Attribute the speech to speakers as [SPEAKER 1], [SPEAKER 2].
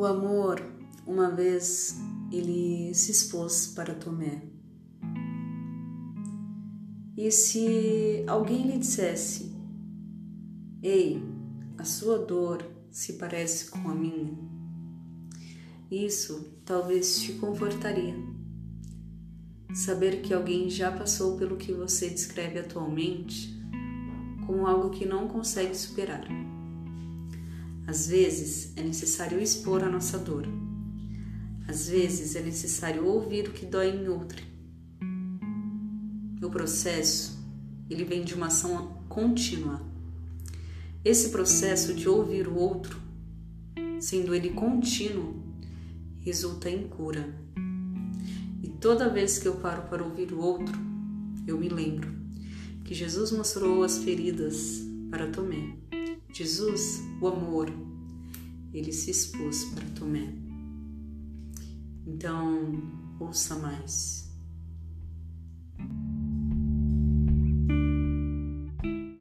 [SPEAKER 1] O amor, uma vez, ele se expôs para Tomé. E se alguém lhe dissesse: Ei, a sua dor se parece com a minha, isso talvez te confortaria. Saber que alguém já passou pelo que você descreve atualmente como algo que não consegue superar. Às vezes é necessário expor a nossa dor. Às vezes é necessário ouvir o que dói em outro. O processo, ele vem de uma ação contínua. Esse processo de ouvir o outro, sendo ele contínuo, resulta em cura. E toda vez que eu paro para ouvir o outro, eu me lembro que Jesus mostrou as feridas para Tomé. Jesus, o amor, ele se expôs para Tomé. Então, ouça mais.